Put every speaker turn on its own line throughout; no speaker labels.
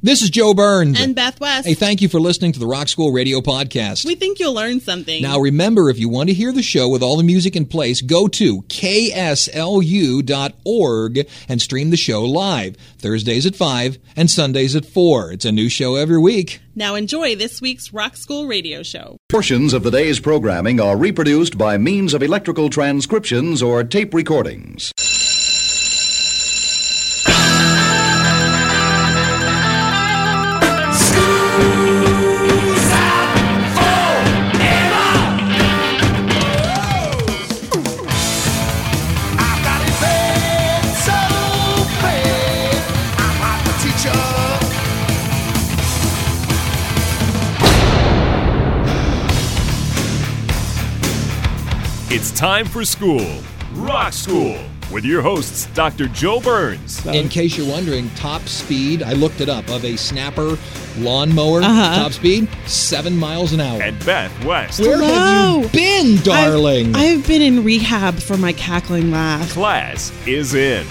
This is Joe Burns.
And Beth West.
Hey, thank you for listening to the Rock School Radio Podcast.
We think you'll learn something.
Now, remember, if you want to hear the show with all the music in place, go to kslu.org and stream the show live. Thursdays at 5 and Sundays at 4. It's a new show every week.
Now, enjoy this week's Rock School Radio Show.
Portions of the day's programming are reproduced by means of electrical transcriptions or tape recordings.
It's time for school. Rock School with your hosts, Dr. Joe Burns.
In case you're wondering, top speed, I looked it up, of a snapper lawnmower,
Uh-huh.
top speed, seven miles an hour.
And Beth West.
Where have you been, darling?
I've, I've been in rehab for my cackling laugh.
Class is in.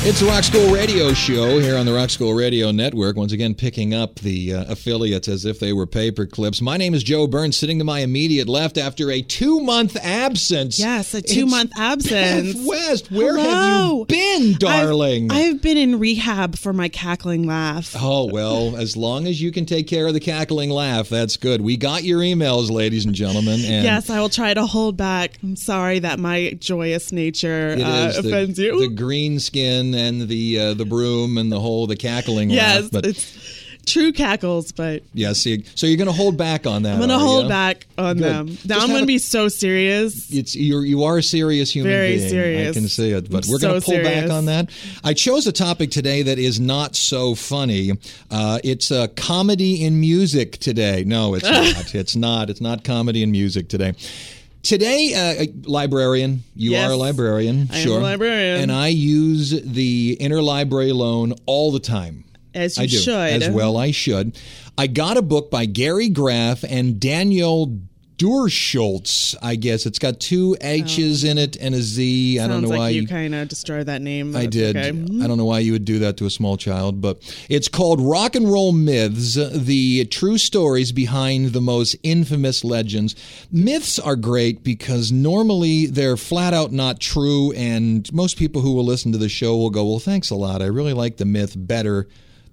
It's the Rock School Radio Show here on the Rock School Radio Network. Once again, picking up the uh, affiliates as if they were paper clips. My name is Joe Burns, sitting to my immediate left after a two month absence.
Yes, a two month absence.
Beth West, where have you been, darling?
I've, I've been in rehab for my cackling laugh.
Oh, well, as long as you can take care of the cackling laugh, that's good. We got your emails, ladies and gentlemen. And
Yes, I will try to hold back. I'm sorry that my joyous nature uh,
the-
offends
the,
you.
green skin and the uh, the broom and the whole the cackling
yes,
laugh. But
it's true cackles, but
yeah, see, so you're going to hold back on that.
I'm going to hold
ya?
back on
Good.
them.
Just
Now I'm
have
going to be so serious.
It's you're you are a serious human
Very
being.
serious.
I can see it, but
I'm
we're going to
so
pull back on that. I chose a topic today that is not so funny. Uh, it's a comedy in music today. No, it's not. It's not. It's not comedy in music today. Today, uh, a librarian. You
Yes.
are a librarian.
I am a
sure.
librarian.
and I use the interlibrary loan all the time.
As you
I do.
should.
As well, I should. I got a book by Gary Graff and Daniel Durschultz, I guess. It's got two H's in it and a Z. I don't
Oh.
Know
like
why
you kind of destroyed that name.
I did.
okay.
I don't know why you would do that to a small child, but it's called Rock and Roll Myths The True Stories Behind the Most Infamous Legends. Myths are great because normally they're flat out not true, and most people who will listen to the show will go, Well, thanks a lot. I really like the myth better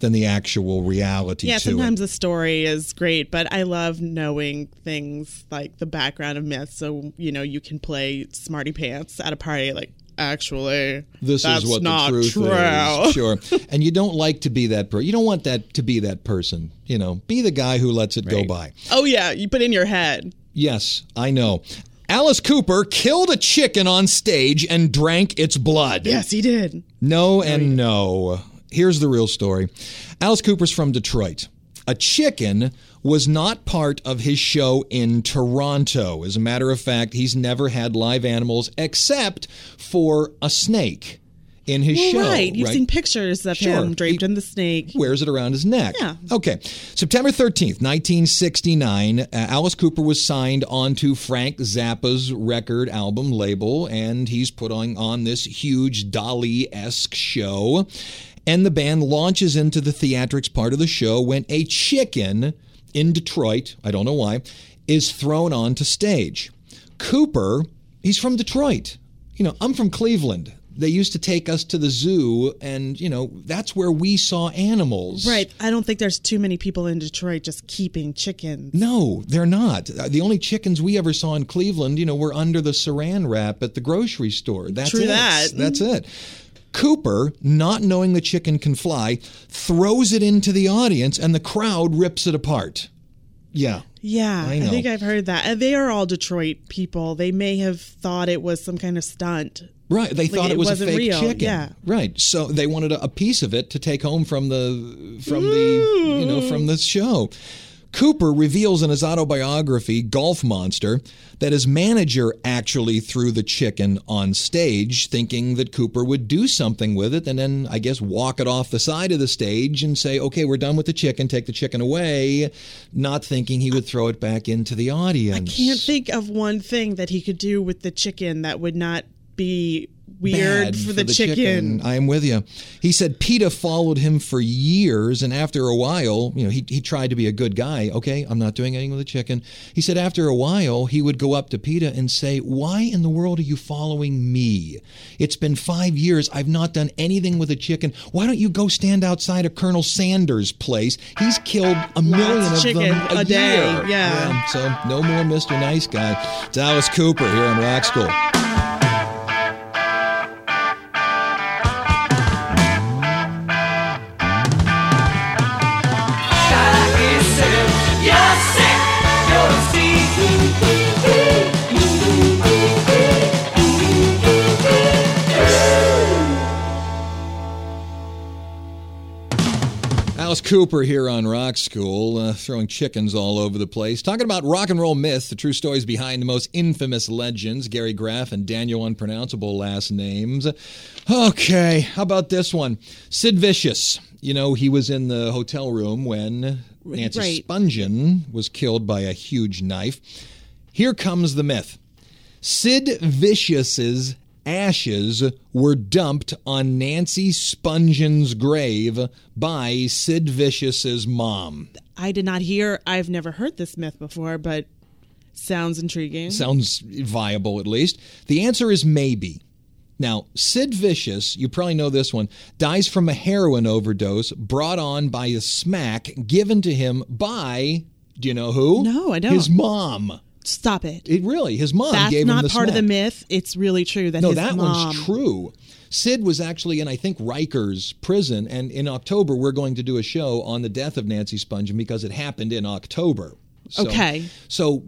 than the actual reality
Yeah,
to
sometimes
it.
the story is great, but I love knowing things like the background of myths. So you know, you can play smarty pants at a party. Like, actually,
This
that's
is what
not
the truth
true.
is. Sure. and you don't like to be that person. You don't want that to be that person. You know, be the guy who lets it go by.
Oh yeah, you put in your head.
Yes, I know. Alice Cooper killed a chicken on stage and drank its blood.
Yes, he did.
No oh, and no. Here's the real story. Alice Cooper's from Detroit. A chicken was not part of his show in Toronto. As a matter of fact, he's never had live animals except for a snake in his
Well,
show.
right. You've seen pictures of
Sure.
him draped
He-
in the snake.
wears it around his neck.
Yeah.
Okay. September 13th, 1969, uh, Alice Cooper was signed onto Frank Zappa's record album label, and he's putting on, on this huge Dali esque show. And the band launches into the theatrics part of the show when a chicken in Detroit, I don't know why, is thrown onto stage. Cooper, he's from Detroit. You know, I'm from Cleveland. They used to take us to the zoo, and, you know, that's where we saw animals.
Right. I don't think there's too many people in Detroit just keeping chickens.
No, they're not. Uh, The only chickens we ever saw in Cleveland, you know, were under the saran wrap at the grocery store. That's
True
it.
that.
That's it. Cooper, not knowing the chicken can fly, throws it into the audience, and the crowd rips it apart. Yeah.
Yeah,
I
I, think I've heard that. They are all Detroit people. They may have thought it was some kind of stunt.
Right, they thought
it
it was a
wasn't
fake
real,
chicken.
yeah.
Right, so they wanted a, a piece of it to take home from the from the you know from the show. Cooper reveals in his autobiography, Golf Monster, that his manager actually threw the chicken on stage, thinking that Cooper would do something with it and then, I guess, walk it off the side of the stage and say, okay, we're done with the chicken, take the chicken away, not thinking he would throw it back into the audience.
I can't think of one thing that he could do with the chicken that would not be weird
bad
for the chicken.
I am with you. He said PETA followed him for years, and after a while, you know, he, he tried to be a good guy. Okay, I'm not doing anything with the chicken. He said after a while, he would go up to PETA and say, Why in the world are you following me? It's been five years. I've not done anything with a chicken. Why don't you go stand outside of Colonel Sanders' place? He's killed a million of
chicken
them a,
a day,
year.
yeah.
So no more Mr. Nice Guy. Dallas Cooper here on Rock School. Cooper here on Rock School, uh, throwing chickens all over the place. Talking about rock and roll myths, the true stories behind the most infamous legends, Gary Graff and Daniel Unpronounceable last names. Okay, how about this one? Sid Vicious. You know, he was in the hotel room when Nancy
Right.
Spungen was killed by a huge knife. Here comes the myth. Sid Vicious's ashes were dumped on Nancy Spungen's grave by Sid Vicious's mom.
I did not hear. I've never heard this myth before, but sounds intriguing.
Sounds viable, at least. The answer is maybe. Now, Sid Vicious, you probably know this one, dies from a heroin overdose brought on by a smack given to him by, do you know who?
No, I don't.
His mom.
Stop it.
It really, his mom
That's
gave him the That's not
part of the myth. It's really true that
No, that
mom.
one's true. Sid was actually in, I think, Rikers prison, and in October we're going to do a show on the death of Nancy Spungen because it happened in October. So,
Okay.
So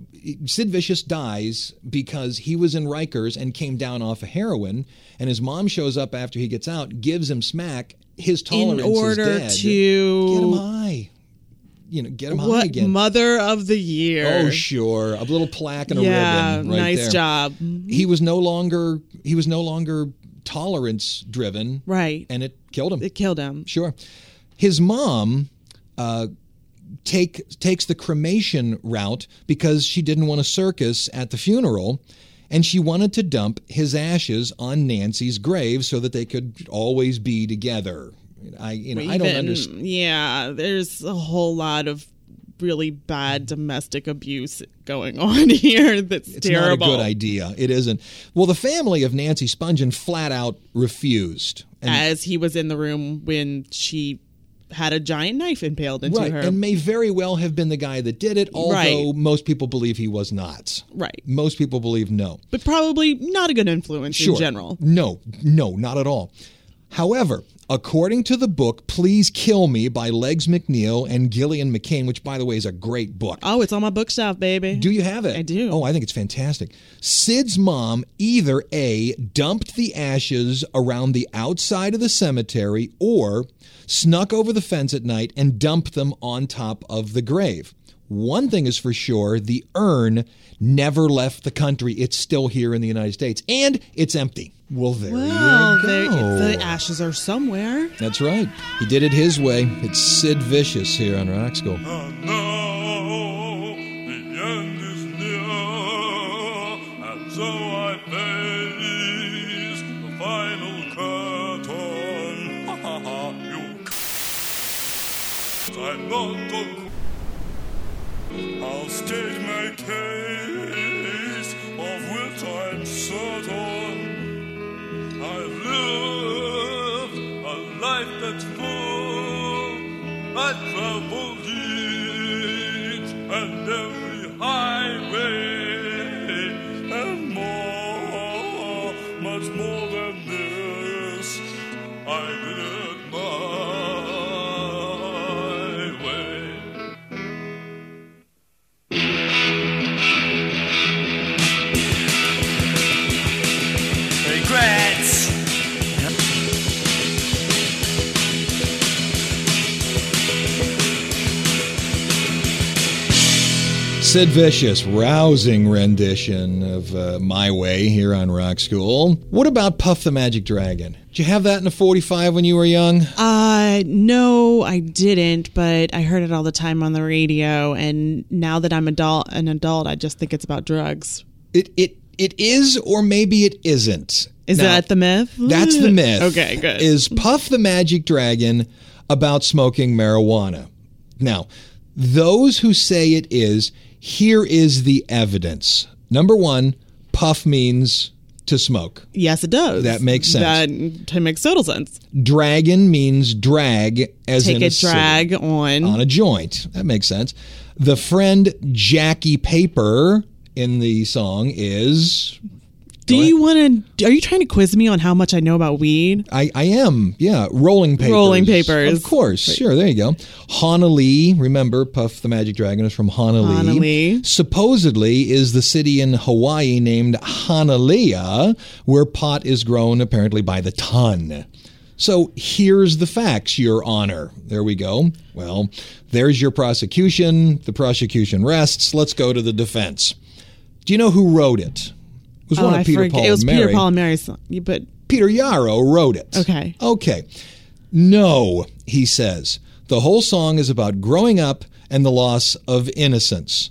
Sid Vicious dies because he was in Rikers and came down off of heroin, and his mom shows up after he gets out, gives him smack. His tolerance
In order
is dead.
to
get him high. You know, get him high
What
again.
mother of the year?
Oh, sure. A little plaque and a
yeah,
ribbon. Right
nice
there.
job.
He was no longer he was no longer tolerance driven.
Right.
And it killed him.
It killed him.
Sure. His mom uh, take takes the cremation route because she didn't want a circus at the funeral. And she wanted to dump his ashes on Nancy's grave so that they could always be together. I, you know, I don't understand.
Yeah, there's a whole lot of really bad domestic abuse going on here. That's
It's
terrible.
not a good idea. It isn't. Well, the family of Nancy Spungen flat out refused. And
As he was in the room when she had a giant knife impaled into
right,
her.
and may very well have been the guy that did it, although
Right.
most people believe he was not.
right.
Most people believe no.
But probably not a good influence
Sure.
in general.
No, no, not at all. However, according to the book Please Kill Me by Legs McNeil and Gillian McCain, which by the way is a great book.
Oh, it's on my bookshelf, baby.
Do you have it?
I do.
Oh, I think it's fantastic. Sid's mom either A, dumped the ashes around the outside of the cemetery or snuck over the fence at night and dumped them on top of the grave. One thing is for sure the urn never left the country. It's still here in the United States and it's empty. Well, there
Well,
you
there,
go.
the ashes are somewhere.
That's right. He did it his way. It's Sid Vicious here on Rock School.
And now the end is and so I face the final curtain. Ha ha ha! You. c- I'm not a. I'll state my case,
Sid Vicious, rousing rendition of uh, My Way here on Rock School. What about Puff the Magic Dragon? Did you have that in a 45 when you were young?
Uh, no, I didn't, but I heard it all the time on the radio. And now that I'm adult, an adult, I just think it's about drugs.
It, it, it is, or maybe it isn't.
Is
Now,
that the myth?
That's the myth.
Okay, good.
Is Puff the Magic Dragon about smoking marijuana? Now, those who say it is, here is the evidence. Number one, Puff means to smoke.
yes, it does.
That makes sense.
That makes total sense.
Dragon means drag, as
Take
in
a
a city.
drag on.
on a joint. That makes sense. The friend Jackie Paper in the song is
Do you want to? Are you trying to quiz me on how much I know about weed?
I, I am, yeah, rolling papers.
Rolling papers.
Of course, sure, there you go. Honolulu, remember, Puff the Magic Dragon is from Honolulu.
Honolulu.
Supposedly is the city in Hawaii named Hanalei, where pot is grown apparently by the ton. So here's the facts, Your Honor. There we go. Well, there's your prosecution. The prosecution rests. Let's go to the defense. Do you know who wrote it? It was
oh,
one
I
of Peter
forget.
Paul
It was
and
Peter
Mary.
Paul and Mary's song. You- But
Peter Yarrow wrote it.
Okay.
Okay. No, he says. The whole song is about growing up and the loss of innocence.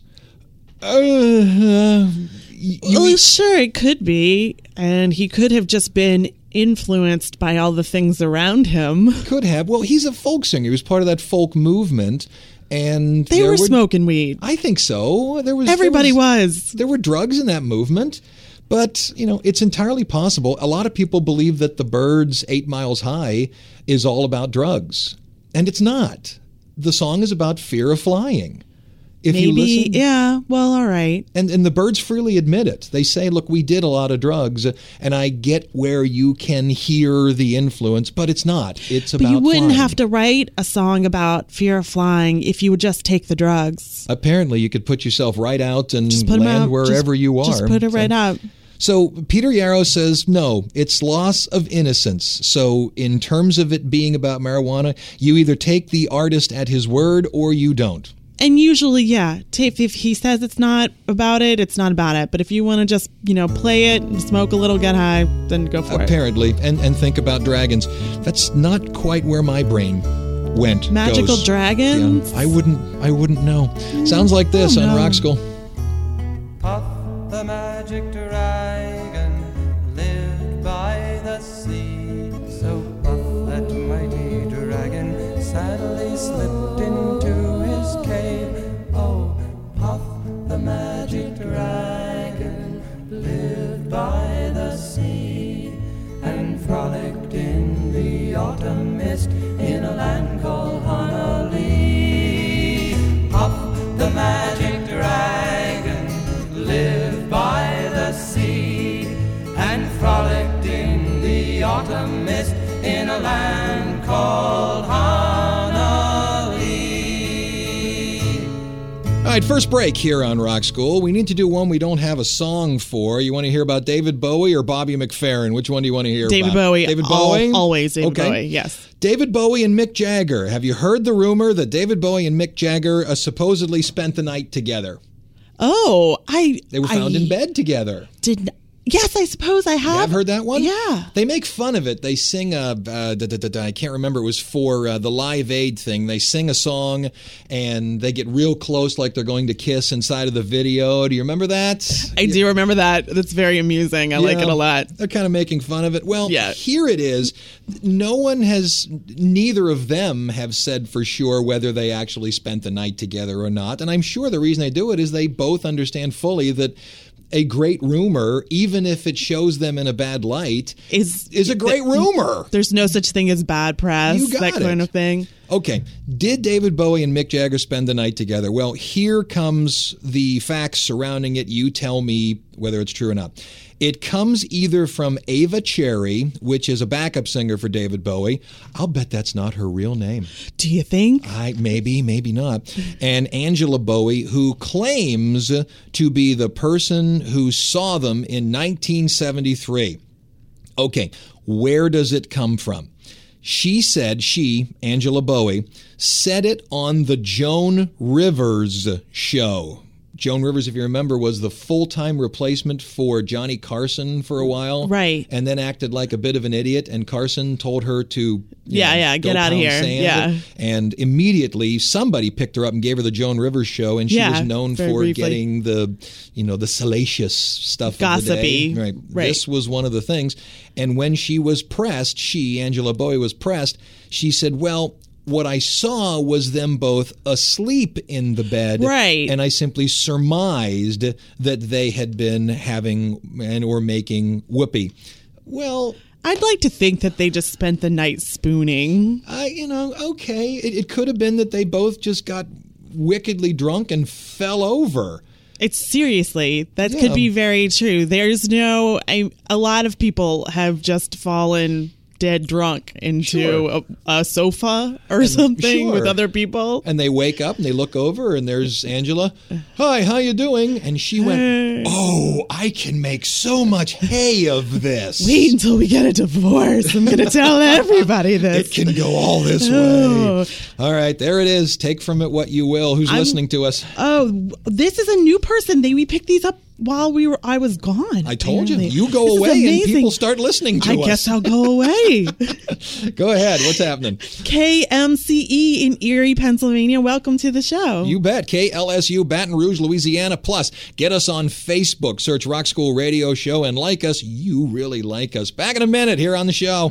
Uh, you,
well, sure, it could be, and he could have just been influenced by all the things around him.
could have. Well, he's a folk singer. He was part of that folk movement, and
They
there
were smoking weed.
I think so. There was there
Everybody
was.
was.
There were drugs in that movement, but you know it's entirely possible. A lot of people believe that the Byrds Eight Miles High is all about drugs, and it's not. The song is about fear of flying. If you
Maybe,
listen,
yeah. Well, all right.
and and the Byrds freely admit it. They say, "Look, we did a lot of drugs, and I get where you can hear the influence, but it's not. It's about."
But you wouldn't
flying."
have to write a song about fear of flying if you would just take the drugs.
Apparently, you could put yourself right out and
Just put 'em
land
out.
wherever
just,
you are.
Just put it
So-
right out.
So Peter Yarrow says no, it's loss of innocence. So in terms of it being about marijuana, you either take the artist at his word or you don't.
And usually, yeah, ta- if, if he says it's not about it, it's not about it. But if you want to just, you know, play it, and smoke a little, get high, then go for it.
Apparently, and and think about dragons. That's not quite where my brain went.
Magical
goes.
dragons?
Yeah, I wouldn't. I wouldn't know. Sounds like this
Oh,
on
no.
Rock School.
Puff the magic
right, first break here on Rock School. We need to do one we don't have a song for. You want to hear about David Bowie or Bobby McFerrin? Which one do you want to hear
David
about?
Bowie.
David
al-
Bowie?
always David
Okay.
Bowie, yes.
David Bowie and Mick Jagger. Have you heard the rumor that David Bowie and Mick Jagger uh, supposedly spent the night together?
Oh, I.
They were found
I
in bed together.
Did yes, I suppose I have.
I've heard that one?
Yeah.
They make fun of it. They sing a, uh, da, da, da, da, I can't remember, it was for uh, the Live Aid thing. They sing a song and they get real close like they're going to kiss inside of the video. Do you remember that?
I do remember that. That's very amusing. I like it a lot.
They're kind of making fun of it. Well,
Yeah.
here it is. No one has, neither of them have said for sure whether they actually spent the night together or not. And I'm sure the reason they do it is they both understand fully that a great rumor, even if it shows them in a bad light,
Is
is a great rumor.
There's no such thing as bad press.
You got
that kind
it.
of thing.
Okay. Did David Bowie and Mick Jagger spend the night together? Well, here comes the facts surrounding it. You tell me whether it's true or not. It comes either from Ava Cherry, which is a backup singer for David Bowie. I'll bet that's not her real name.
Do you think?
I maybe, maybe not. And Angela Bowie, who claims to be the person who saw them in 1973. Okay, where does it come from? She said, she, Angela Bowie, said it on the Joan Rivers show. Joan Rivers, if you remember, was the full time replacement for Johnny Carson for a while.
Right.
And then acted like a bit of an idiot. And Carson told her to,
Yeah,
know,
yeah, get out
of
here.
sand.
Yeah.
And immediately somebody picked her up and gave her the Joan Rivers show. And she
Yeah,
was known for
briefly.
getting the, you know, the salacious stuff.
Gossipy.
day. Right.
Right.
This was one of the things. And when she was pressed, she, Angela Bowie, was pressed, she said, well, what I saw was them both asleep in the bed.
Right.
And I simply surmised that they had been having and or making whoopee. Well,
I'd like to think that they just spent the night spooning.
I, you know, okay. It, it could have been that they both just got wickedly drunk and fell over.
It's seriously that
Yeah.
could be very true. There's no. I, a lot of people have just fallen dead drunk into
Sure.
a, a sofa or something with other people.
And they wake up and they look over and there's Angela. Hi, how you doing? And she went, "Oh, I can make so much hay of this.
Wait until we get a divorce. I'm going to tell everybody this.
It can go all this
Oh.
way." All right, there it is. Take from it what you will. Who's listening to us?
Oh, this is a new person. They we picked these up while we were. I was gone.
I told
apparently.
you. You go
This
away and people start listening to
I
us.
I guess I'll go away.
Go ahead. What's happening?
KMCE E in Erie, Pennsylvania. Welcome to the show.
You bet. KLSU Baton Rouge, Louisiana. Plus, get us on Facebook. Search Rock School Radio Show and like us. You really like us. Back in a minute here on the show.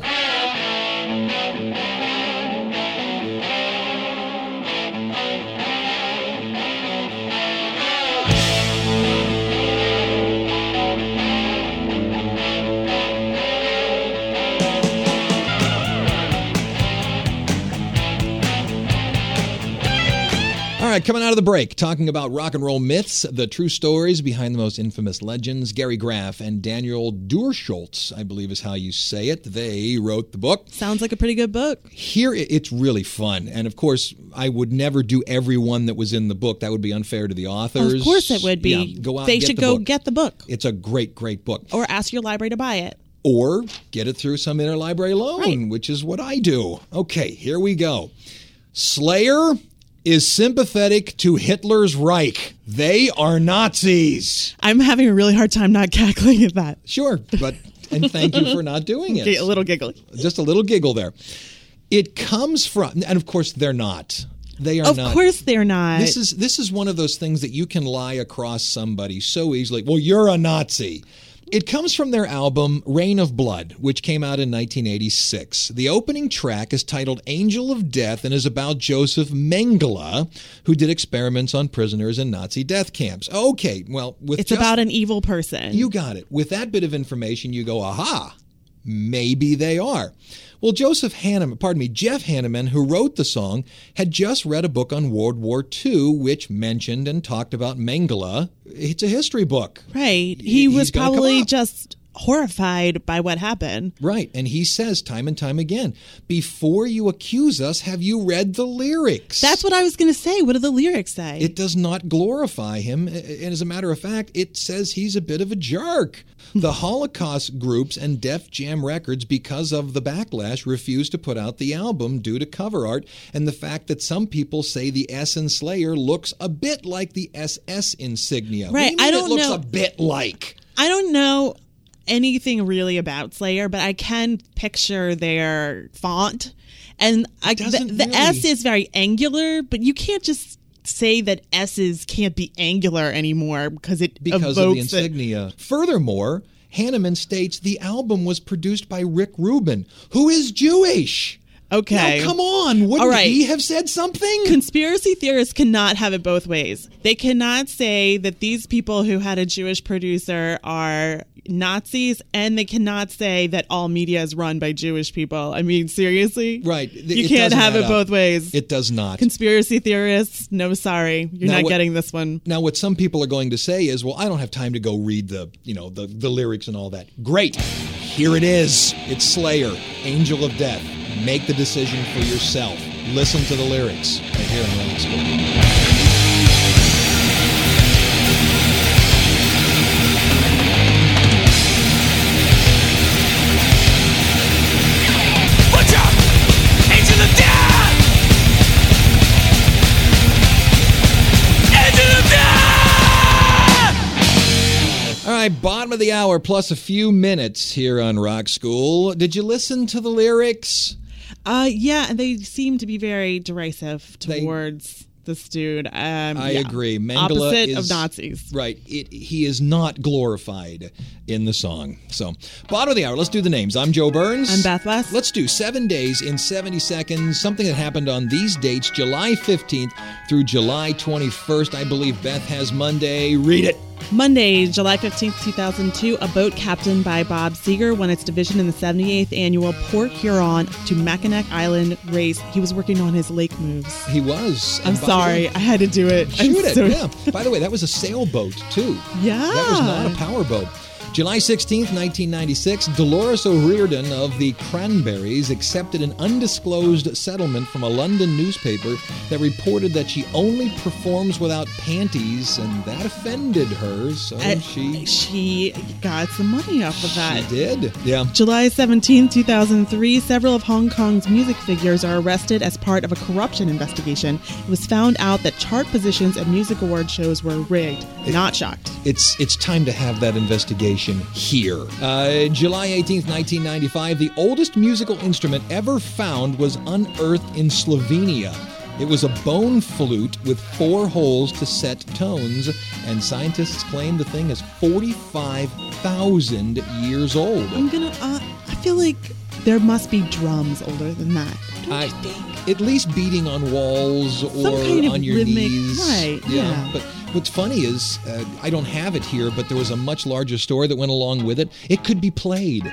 Right, coming out of the break, talking about rock and roll myths, the true stories behind the most infamous legends. Gary Graff and Daniel Durschultz, I believe is how you say it. They wrote the book.
Sounds like a pretty good book.
Here, it's really fun. And of course, I would never do every one that was in the book. That would be unfair to the authors.
Of course it would be.
Yeah, go out
they
and get
should
the
go
book.
get the book
It's a great, great book.
or ask your library to buy it.
or get it through some interlibrary loan,
Right.
which is what I do. Okay, here we go. Slayer is sympathetic to Hitler's Reich. They are Nazis.
I'm having a really hard time not cackling at that.
Sure, but and thank you for not doing it.
a little giggly.
Just a little giggle there. It comes from, and of course they're not. They are
Of
not.
course they're not.
This is this is one of those things that you can lie across somebody so easily. Well, you're a Nazi. It comes from their album Reign of Blood, which came out in 1986. The opening track is titled Angel of Death and is about Joseph Mengele, who did experiments on prisoners in Nazi death camps. Okay, well, with
it's
just-
about an evil person.
you got it. With that bit of information, you go, aha, maybe they are. Well, Joseph Hanneman, pardon me, Jeff Hanneman, who wrote the song, had just read a book on World War II, which mentioned and talked about Mengele. It's a history book.
right.
He-
was
he's gonna come
probably just horrified by what happened.
Right. And he says time and time again, before you accuse us, have you read the lyrics?
That's what I was going to say. What do the lyrics say?
It does not glorify him. And as a matter of fact, it says he's a bit of a jerk. The Holocaust groups and Def Jam Records, because of the backlash, refused to put out the album due to cover art and the fact that some people say the S in Slayer looks a bit like the SS insignia. What do you
Right, I don't
it looks
know.
a bit like.
I don't know anything really about Slayer, but I can picture their font. And I, the, the
really-
S is very angular, but you can't just say that S's can't be angular anymore because it
because of the
evokes it.
insignia. Furthermore, Hanneman states the album was produced by Rick Rubin, who is Jewish.
Okay.
Now, come on. Wouldn't
right.
he have said something?
Conspiracy theorists cannot have it both ways. They cannot say that these people who had a Jewish producer are Nazis, and they cannot say that all media is run by Jewish people. I mean, seriously?
Right.
You
It
can't have it
up.
both ways.
It does not.
Conspiracy theorists, no, sorry. You're
Now
not
what-
getting this one.
Now, what some people are going to say is, "Well, I don't have time to go read the, you know, the the lyrics and all that." Great, here it is. It's Slayer, "Angel of Death." Make the decision for yourself. Listen to the lyrics right here on Rock School. Bottom of the hour plus a few minutes here on Rock School. Did you listen to the lyrics?
Uh, yeah, and they seem to be very derisive
They-
towards this dude. Um,
I
yeah.
agree. Mengele
Opposite
is
of Nazis.
Right. It, he is not glorified in the song. So, bottom of the hour. Let's do the names. I'm Joe Burns.
I'm Beth West.
Let's do seven days in 70 seconds. Something that happened on these dates, July 15th through July 21st. I believe Beth has Monday. Read it.
Monday, July 15th, 2002, a boat captained by Bob Seger won its division in the 78th annual Port Huron to Mackinac Island race. He was working on his lake moves.
He was.
I'm
And by the
sorry,
way-
I had to do it. I'm
Shoot it.
so-
Yeah. By the way, that was a sailboat, too.
Yeah.
That was not a powerboat. July 16th, 1996, Dolores O'Riordan of the Cranberries accepted an undisclosed settlement from a London newspaper that reported that she only performs without panties, and that offended her, so she,
she got some money off of that.
she did. Yeah.
July 17, 2003, several of Hong Kong's music figures are arrested as part of a corruption investigation. It was found out that chart positions at music award shows were rigged. Not shocked.
It's it's time to have that investigation here. Uh, July 18th, 1995, the oldest musical instrument ever found was unearthed in Slovenia. It was a bone flute with four holes to set tones, and scientists claim the thing is 45,000 years old.
I'm gonna, uh, I feel like there must be drums older than that. Don't
I-
you think?
At least beating on walls or
kind of
on your
rhythmic-
knees.
right, yeah.
But what's funny is uh, I don't have it here, but there was a much larger story that went along with it. It could be played. It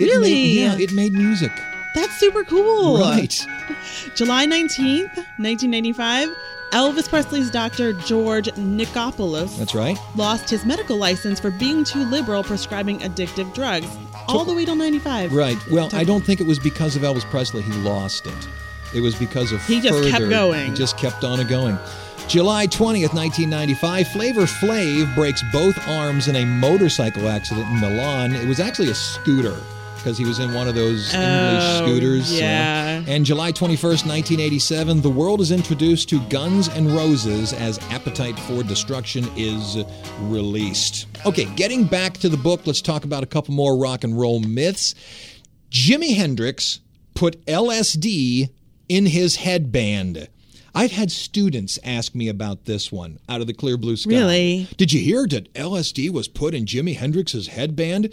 Really?
Made, yeah, it made music.
That's super cool.
Right.
July 19th, 1995, Elvis Presley's doctor, George Nichopoulos,
That's right.
lost his medical license for being too liberal prescribing addictive drugs. All the way till 95.
Right. Well, I don't think it was because of Elvis Presley he lost it. It was because of
He just kept going.
He just kept on a going. July 20th, 1995, Flavor Flav breaks both arms in a motorcycle accident in Milan. It was actually a scooter because he was in one of those oh, English
Oh,
scooters.
yeah.
And July 21st, 1987, the world is introduced to Guns N' Roses as Appetite for Destruction is released. Okay, getting back to the book, let's talk about a couple more rock and roll myths. Jimi Hendrix put LSD in his headband. I've had students ask me about this one out of the clear blue sky.
Really?
Did you hear that LSD was put in Jimi Hendrix's headband?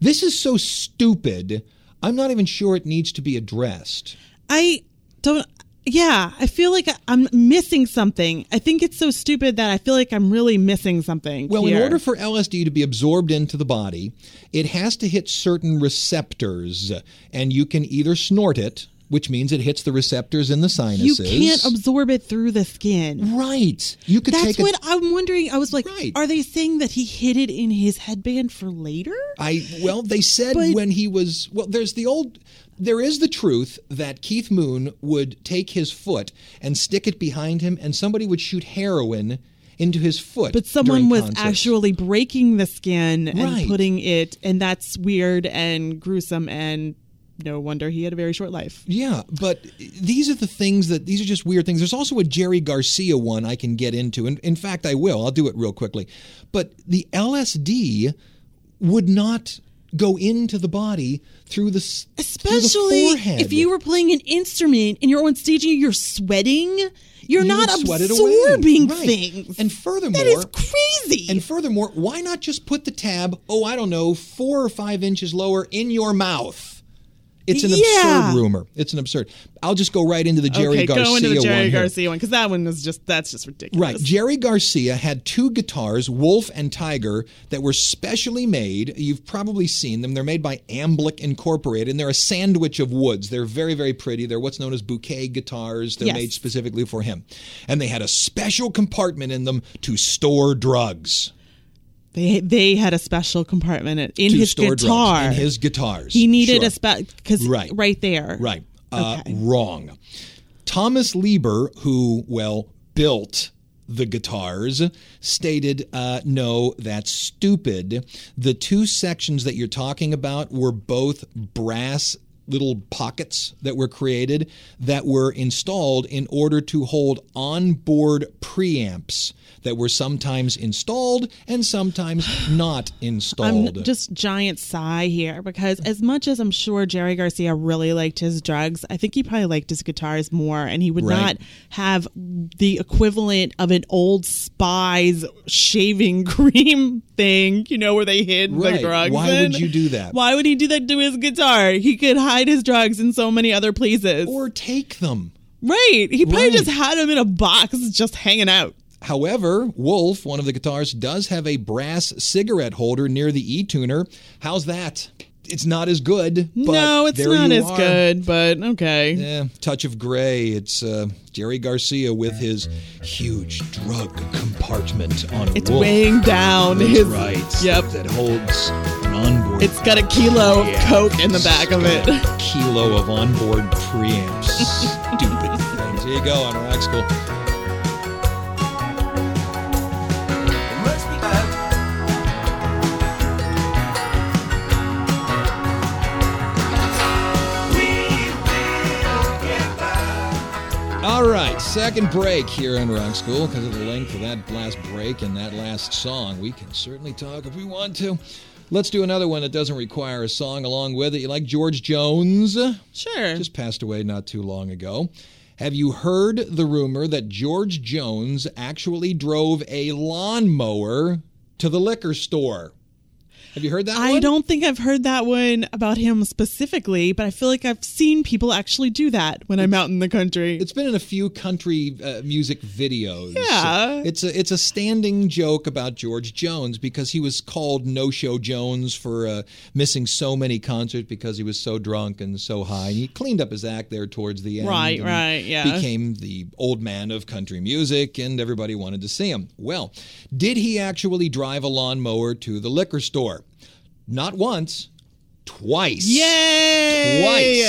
This is so stupid. I'm not even sure it needs to be addressed.
I don't. Yeah, I feel like I'm missing something. I think it's so stupid that I feel like I'm really missing something.
Well, in order for LSD to be absorbed into the body, it has to hit certain receptors, and you can either snort it, which means it hits the receptors in the sinuses.
you can't absorb it through the skin.
Right. You could
That's what. I'm wondering. I was like,
Right.
are they saying that he hid it in his headband for later?
I well, they said
But-
when he was well. There's the old. There is the truth that Keith Moon would take his foot and stick it behind him, and somebody would shoot heroin into his foot.
But someone was
concerts.
actually breaking the skin and
Right.
putting it, and that's weird and gruesome, and no wonder he had a very short life.
Yeah, but these are the things that these are just weird things. There's also a Jerry Garcia one I can get into, and in fact, I will. I'll do it real quickly. But the LSD would not go into the body through the s- through the
Especially if you were playing an instrument and you're on stage and you're sweating, you're
You
not
would sweat it away.
absorbing
Right.
things.
And furthermore,
that is crazy.
And furthermore, why not just put the tab, oh, I don't know, four or five inches lower in your mouth? It's an
Yeah.
absurd rumor. It's an absurd. I'll just go right into the Jerry
okay,
Garcia
go into the
one
Jerry
here.
Garcia one because that one is just that's just ridiculous.
Right. Jerry Garcia had two guitars, Wolf and Tiger, that were specially made. You've probably seen them. They're made by Alembic Incorporated, and they're a sandwich of woods. They're very, very pretty. They're what's known as bouquet guitars. They're
Yes.
made specifically for him. And they had a special compartment in them to store drugs.
They they had a special compartment in
to
his guitar.
in his guitars.
he needed
Sure.
a spec because
Right.
right. there.
Right. Uh,
Okay.
Wrong. Thomas Lieber, who, well, built the guitars, stated, uh, no, that's stupid. The two sections that you're talking about were both brass little pockets that were created that were installed in order to hold onboard preamps that were sometimes installed and sometimes not installed.
I'm just giant sigh here because as much as I'm sure Jerry Garcia really liked his drugs, I think he probably liked his guitars more, and he would
Right.
not have the equivalent of an old spy's shaving cream thing, you know, where they hid
Right.
the drugs.
Why
in.
would you do that?
Why would he do that to his guitar? He could hide his drugs in so many other places.
or take them.
right. He probably
Right.
just had them in a box just hanging out.
However, Wolf, one of the guitars, does have a brass cigarette holder near the E tuner. How's that? It's not as good. But
no, it's not as
are.
good, but okay.
Yeah, touch of gray. It's uh, Jerry Garcia with his huge drug compartment on a
It's
wolf.
weighing down
That's
his.
right.
Yep.
That holds an onboard.
It's got a kilo of coke in the back of it.
a kilo of onboard preamps. Stupid things. Here you go on Rock School. Second break here on Rock School. Because of the length of that last break and that last song, we can certainly talk if we want to. Let's do another one that doesn't require a song along with it. You like George Jones?
Sure.
Just passed away not too long ago. Have you heard the rumor that George Jones actually drove a lawnmower to the liquor store? Have you heard that
I
one?
don't think I've heard that one about him specifically, but I feel like I've seen people actually do that when I'm out in the country.
It's been in a few country uh, music videos.
Yeah.
It's a it's a standing joke about George Jones because he was called No Show Jones for uh, missing so many concerts because he was so drunk and so high. And he cleaned up his act there towards the end.
Right,
and
right, yeah.
Became the old man of country music, and everybody wanted to see him. Well, did he actually drive a lawnmower to the liquor store? Not once, twice.
Yay!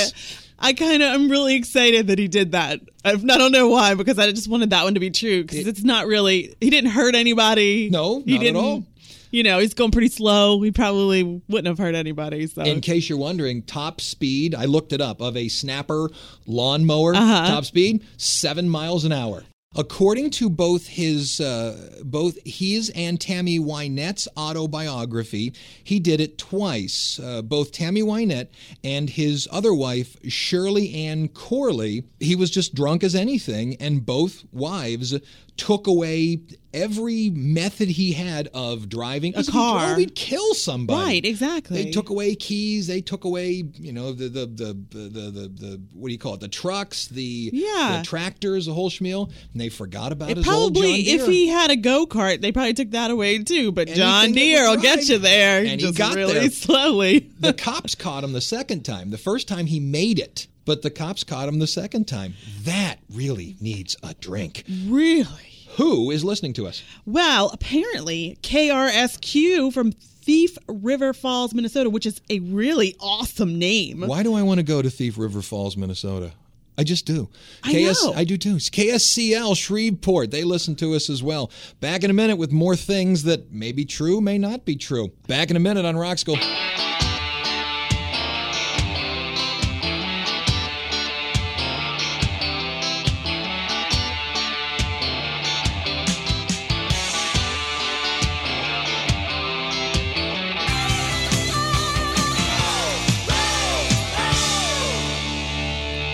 Twice.
I kind of I'm really excited that he did that. I've, don't know why because I just wanted that one to be true because it's not really he didn't hurt anybody.
No,
he
not at
didn't.
all.
You know, he's going pretty slow. He probably wouldn't have hurt anybody. So
In case you're wondering, top speed, I looked it up, of a snapper lawnmower,
Uh-huh.
top speed, seven miles an hour. According to both his, uh, both his and Tammy Wynette's autobiography, he did it twice. Uh, both Tammy Wynette and his other wife, Shirley Ann Corley, he was just drunk as anything, and both wives took away every method he had of driving a
car.
drove, he'd kill somebody.
Right, exactly.
They took away keys. They took away, you know, the the the the the, the, the what do you call it? The trucks, the,
Yeah.
the tractors, the whole schmeal. And they forgot about
It
his old John
probably, if he had a go kart, they probably took that away too. But John
Anything that
Deere will get you there,
And he got
really
there.
slowly.
the cops caught him the second time. The first time he made it, but the cops caught him the second time. That really needs a drink.
Really?
Who is listening to us?
Well, apparently KRSQ from Thief River Falls, Minnesota, which is a really awesome name.
Why do I want to go to Thief River Falls, Minnesota? I just do.
I know.
I do too. KSCL Shreveport. They listen to us as well. Back in a minute with more things that may be true, may not be true. Back in a minute on Rock School.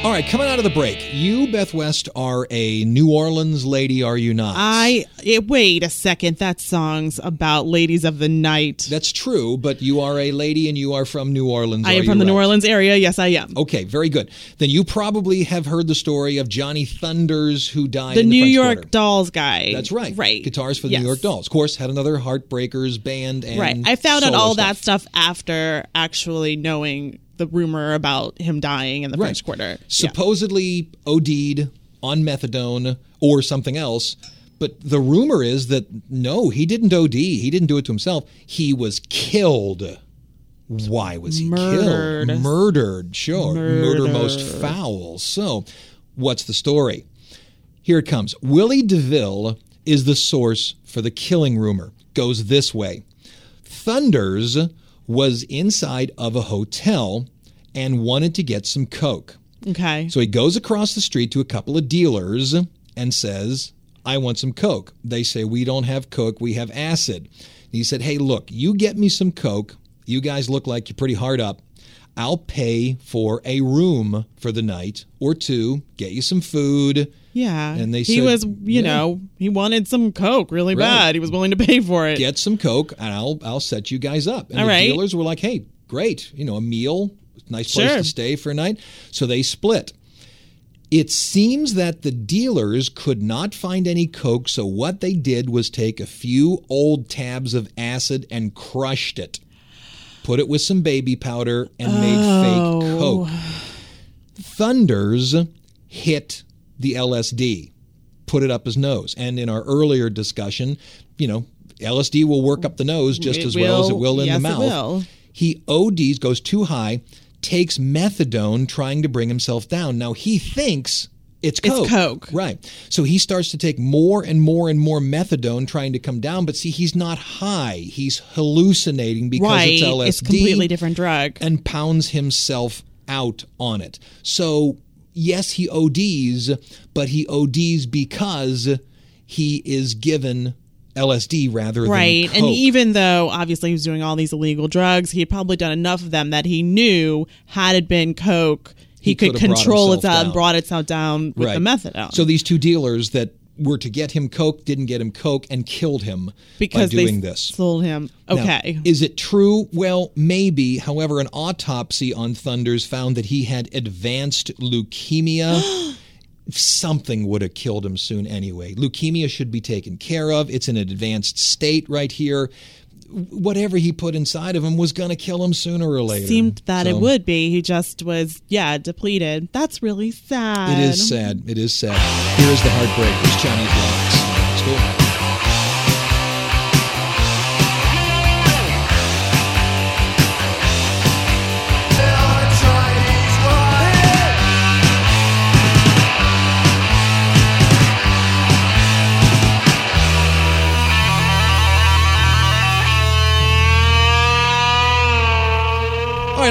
All right, coming out of the break, you, Beth West, are a New Orleans lady, are you not?
I eh, wait a second. That song's about ladies of the night.
That's true, but you are a lady and you are from New Orleans.
I am from the New? Orleans area. Yes, I am.
Okay, very good. Then you probably have heard the story of Johnny Thunders who died
the
in the
New
French
York
Quarter.
Dolls guy.
That's right.
Right.
Guitars for the
Yes.
New York Dolls. Of course, had another Heartbreakers band and
Right. I found out all
stuff.
that stuff after actually knowing the rumor about him dying in the French Quarter. Yeah.
Supposedly OD'd on methadone or something else. But the rumor is that no, he didn't OD. He didn't do it to himself. He was killed. Why was he
Murdered.
killed? Murdered, sure. Murder
Murder.
most foul. So, what's the story? Here it comes. Willie DeVille is the source for the killing rumor. Goes this way. Thunders was inside of a hotel and wanted to get some Coke.
Okay.
So he goes across the street to a couple of dealers and says, I want some Coke. They say, We don't have Coke, we have acid. And he said, Hey, look, you get me some Coke. You guys look like you're pretty hard up. I'll pay for a room for the night or two, get you some food.
Yeah.
And they
he
said-
was, you
yeah.
know, he wanted some Coke really
Right.
bad. He was willing to pay for it.
Get some Coke, and I'll I'll set you guys up. And
All
the
right.
dealers were like, "Hey, great, you know, a meal, nice place
Sure.
to stay for a night." So they split. It seems that the dealers could not find any Coke, so what they did was take a few old tabs of acid and crushed it, put it with some baby powder, and made
Oh.
fake Coke. Thunders hit the LSD, put it up his nose. And in our earlier discussion, you know, LSD will work up the nose just
It
as well as it
will.
will in
Yes,
the
it
mouth.
will.
He ODs, goes too high, takes methadone trying to bring himself down. Now he thinks it's
It's
coke.
Coke.
Right. So he starts to take more and more and more methadone trying to come down, but see he's not high. He's hallucinating because
right.
it's LSD
It's completely different drug.
and pounds himself out on it. So, yes, he ODs, but he ODs because he is given LSD rather than.
Right.
And
even though obviously he was doing all these illegal drugs, he had probably done enough of them that he knew had it been Coke, he,
He
could
could have brought
control
it
itself,
down.
brought itself down with
right.
the methadone.
So these two dealers that were to get him coke didn't get him coke and killed him
because
by doing
they
this.
sold him.
Now,
Okay.
is it true? Well, maybe. However, an autopsy on Thunders found that he had advanced leukemia. Something would have killed him soon anyway. Leukemia should be taken care of. It's in an advanced state right here. Whatever he put inside of him was going to kill him sooner or later.
Seemed that it would be. He just was, yeah, depleted. That's really sad.
It is sad. It is sad. Here is the heartbreak. Here's Chinese Rocks. It's cool.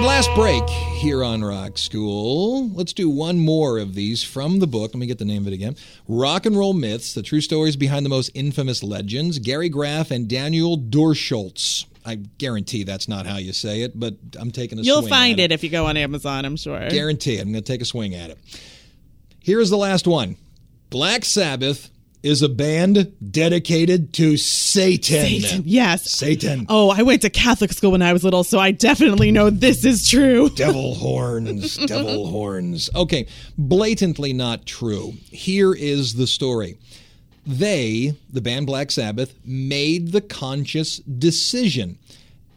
Right, last break here on Rock School. Let's do one more of these from the book. Let me get the name of it again. Rock and Roll Myths, the true stories behind the most infamous legends. Gary Graff and Daniel Dorschultz. I guarantee that's not how you say it, but I'm taking a
You'll
swing
find
at
it if you go on Amazon, I'm sure.
Guarantee it. I'm going to take a swing at it. Here's the last one Black Sabbath is a band dedicated to Satan.
Satan, yes.
Satan.
Oh, I went to Catholic school when I was little, so I definitely know this is true.
devil horns, devil horns. Okay, blatantly not true. Here is the story. They, the band Black Sabbath, made the conscious decision.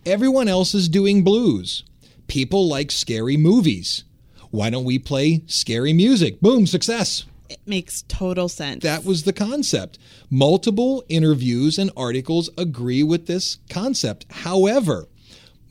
Everyone else is doing blues. People like scary movies. Why don't we play scary music? Boom, success.
It makes total sense.
That was the concept. Multiple interviews and articles agree with this concept. However,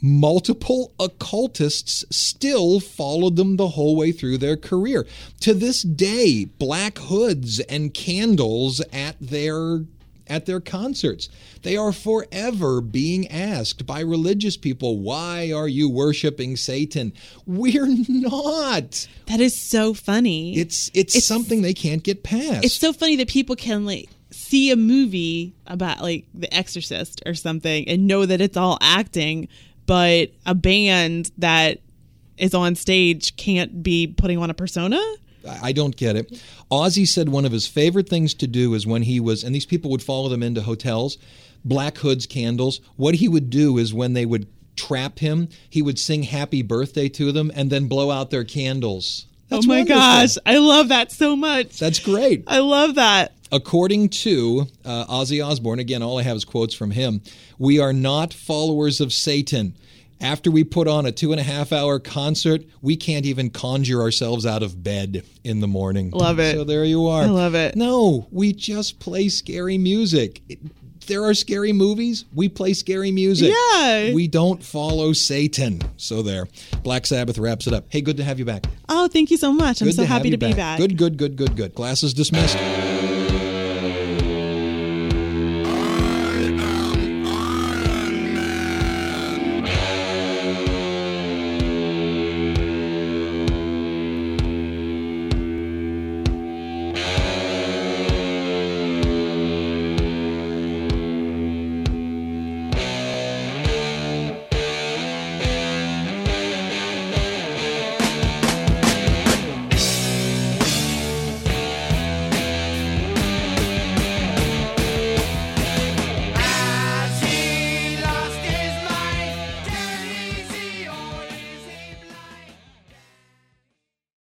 multiple occultists still followed them the whole way through their career. To this day, black hoods and candles at their at their concerts. They are forever being asked by religious people, "Why are you worshiping Satan?" We're not.
that is so funny.
It's it's, something they can't get past.
it's so funny that people can like see a movie about like The Exorcist or something and know that it's all acting, but a band that is on stage can't be putting on a persona.
I don't get it. Ozzy said one of his favorite things to do is when he was, and these people would follow them into hotels, black hoods, candles. What he would do is when they would trap him, he would sing happy birthday to them and then blow out their candles. That's
oh my
wonderful.
gosh, I love that so much.
That's great.
I love that.
According to uh, Ozzy Osbourne, again, all I have is quotes from him, we are not followers of Satan. After we put on a two and a half hour concert, we can't even conjure ourselves out of bed in the morning.
Love it.
So there you are.
I love it.
No, we just play scary music. It- there are scary movies. We play scary music.
Yeah.
We don't follow Satan. So there. Black Sabbath wraps it up. Hey, good to have you back.
Oh, thank you so much. I'm so happy to be back.
Good, good, good, good, good. Class is dismissed.